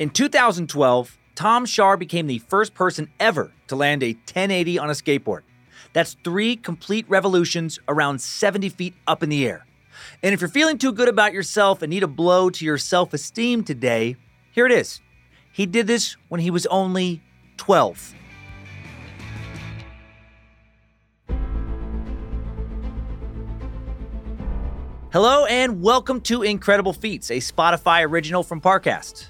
In 2012, Tom Schaar became the first person ever to land a 1080 on a skateboard. That's three complete revolutions around 70 feet up in the air. And if you're feeling too good about yourself and need a blow to your self esteem today, here it is. He did this when he was only 12. Hello and welcome to Incredible Feats, a Spotify original from Parcast.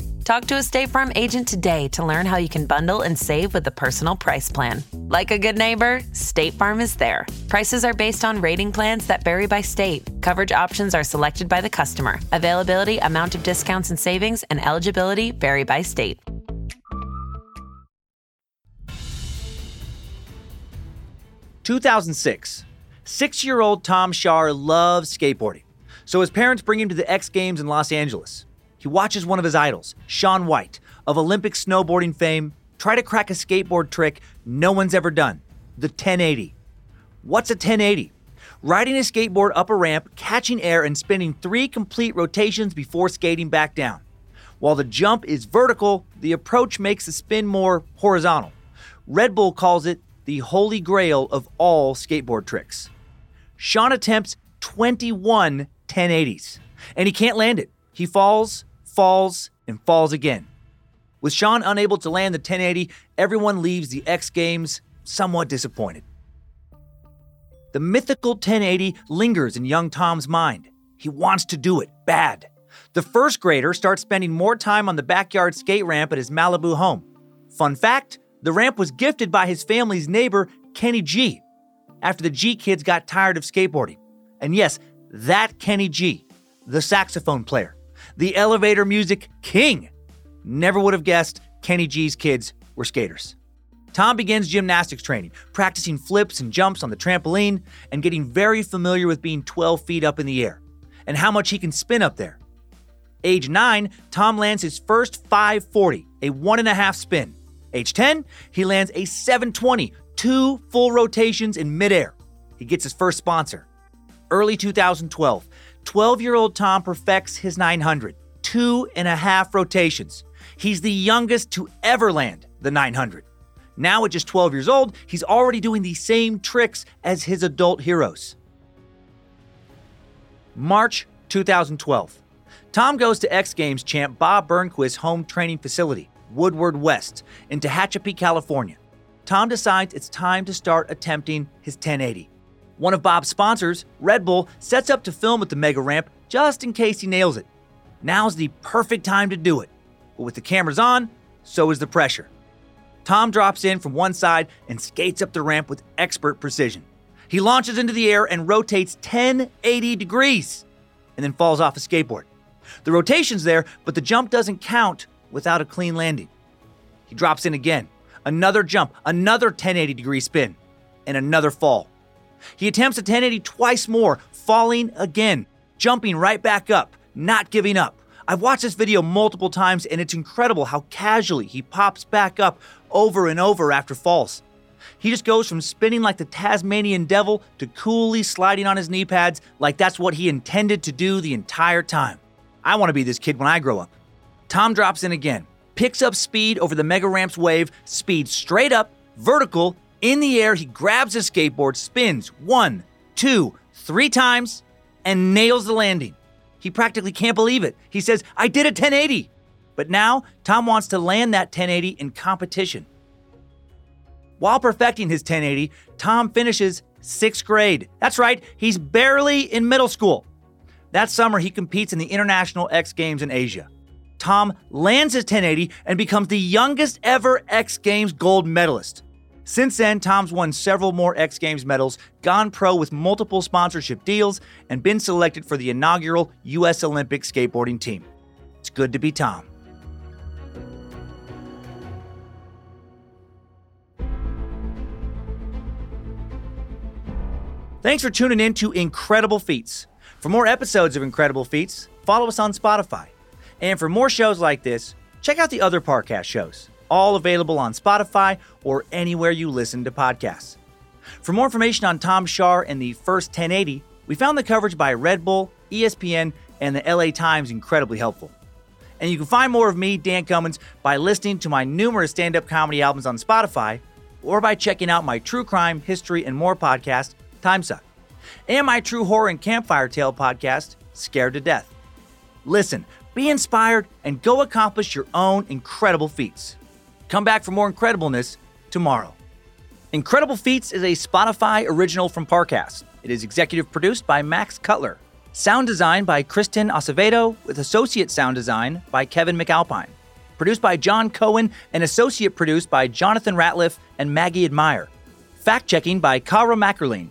Talk to a State Farm agent today to learn how you can bundle and save with the Personal Price Plan. Like a good neighbor, State Farm is there. Prices are based on rating plans that vary by state. Coverage options are selected by the customer. Availability, amount of discounts and savings, and eligibility vary by state. Two thousand six. Six-year-old Tom Schaar loves skateboarding, so his parents bring him to the X Games in Los Angeles. He watches one of his idols, Shaun White, of Olympic snowboarding fame, try to crack a skateboard trick no one's ever done the 1080. What's a 1080? Riding a skateboard up a ramp, catching air, and spinning three complete rotations before skating back down. While the jump is vertical, the approach makes the spin more horizontal. Red Bull calls it the holy grail of all skateboard tricks. Shaun attempts 21 1080s, and he can't land it. He falls, falls, and falls again. With Shaun unable to land the 1080, everyone leaves the X Games somewhat disappointed. The mythical 1080 lingers in young Tom's mind. He wants to do it bad. The first grader starts spending more time on the backyard skate ramp at his Malibu home. Fun fact the ramp was gifted by his family's neighbor, Kenny G, after the G kids got tired of skateboarding. And yes, that Kenny G, the saxophone player, the elevator music king. Never would have guessed Kenny G's kids were skaters. Tom begins gymnastics training, practicing flips and jumps on the trampoline, and getting very familiar with being 12 feet up in the air and how much he can spin up there. Age 9, Tom lands his first 540, a one and a half spin. Age 10, he lands a 720, two full rotations in midair. He gets his first sponsor. Early 2012, 12 year old Tom perfects his 900, two and a half rotations. He's the youngest to ever land the 900. Now, at just 12 years old, he's already doing the same tricks as his adult heroes. March 2012. Tom goes to X Games champ Bob Burnquist's home training facility, Woodward West, in Tehachapi, California. Tom decides it's time to start attempting his 1080. One of Bob's sponsors, Red Bull, sets up to film at the mega ramp just in case he nails it. Now's the perfect time to do it. But with the cameras on, so is the pressure. Tom drops in from one side and skates up the ramp with expert precision. He launches into the air and rotates 1080 degrees and then falls off a skateboard. The rotation's there, but the jump doesn't count without a clean landing. He drops in again, another jump, another 1080 degree spin, and another fall. He attempts a 1080 twice more, falling again, jumping right back up, not giving up. I've watched this video multiple times and it's incredible how casually he pops back up over and over after falls. He just goes from spinning like the Tasmanian devil to coolly sliding on his knee pads like that's what he intended to do the entire time. I want to be this kid when I grow up. Tom drops in again, picks up speed over the mega ramp's wave, speeds straight up, vertical, in the air, he grabs his skateboard, spins one, two, three times, and nails the landing. He practically can't believe it. He says, I did a 1080. But now, Tom wants to land that 1080 in competition. While perfecting his 1080, Tom finishes sixth grade. That's right, he's barely in middle school. That summer, he competes in the International X Games in Asia. Tom lands his 1080 and becomes the youngest ever X Games gold medalist. Since then, Tom's won several more X Games medals, gone pro with multiple sponsorship deals, and been selected for the inaugural U.S. Olympic skateboarding team. It's good to be Tom. Thanks for tuning in to Incredible Feats. For more episodes of Incredible Feats, follow us on Spotify. And for more shows like this, check out the other Parcast shows, all available on Spotify or anywhere you listen to podcasts. For more information on Tom Schaar and the first 1080, we found the coverage by Red Bull, ESPN, and the LA Times incredibly helpful. And you can find more of me, Dan Cummins, by listening to my numerous stand up comedy albums on Spotify or by checking out my true crime, history, and more podcast, Timesuck, and my true horror and campfire tale podcast, Scared to Death. Listen, be inspired, and go accomplish your own incredible feats. Come back for more incredibleness tomorrow. Incredible Feats is a Spotify original from Parcast. It is executive produced by Max Cutler. Sound design by Kristen Acevedo, with associate sound design by Kevin McAlpine. Produced by John Cohen and associate produced by Jonathan Ratliff and Maggie Admire. Fact checking by Kara Mackerlane.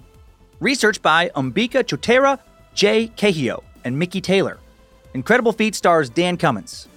Research by Umbika Chotera, Jay Cahio, and Mickey Taylor. Incredible Feat stars Dan Cummins.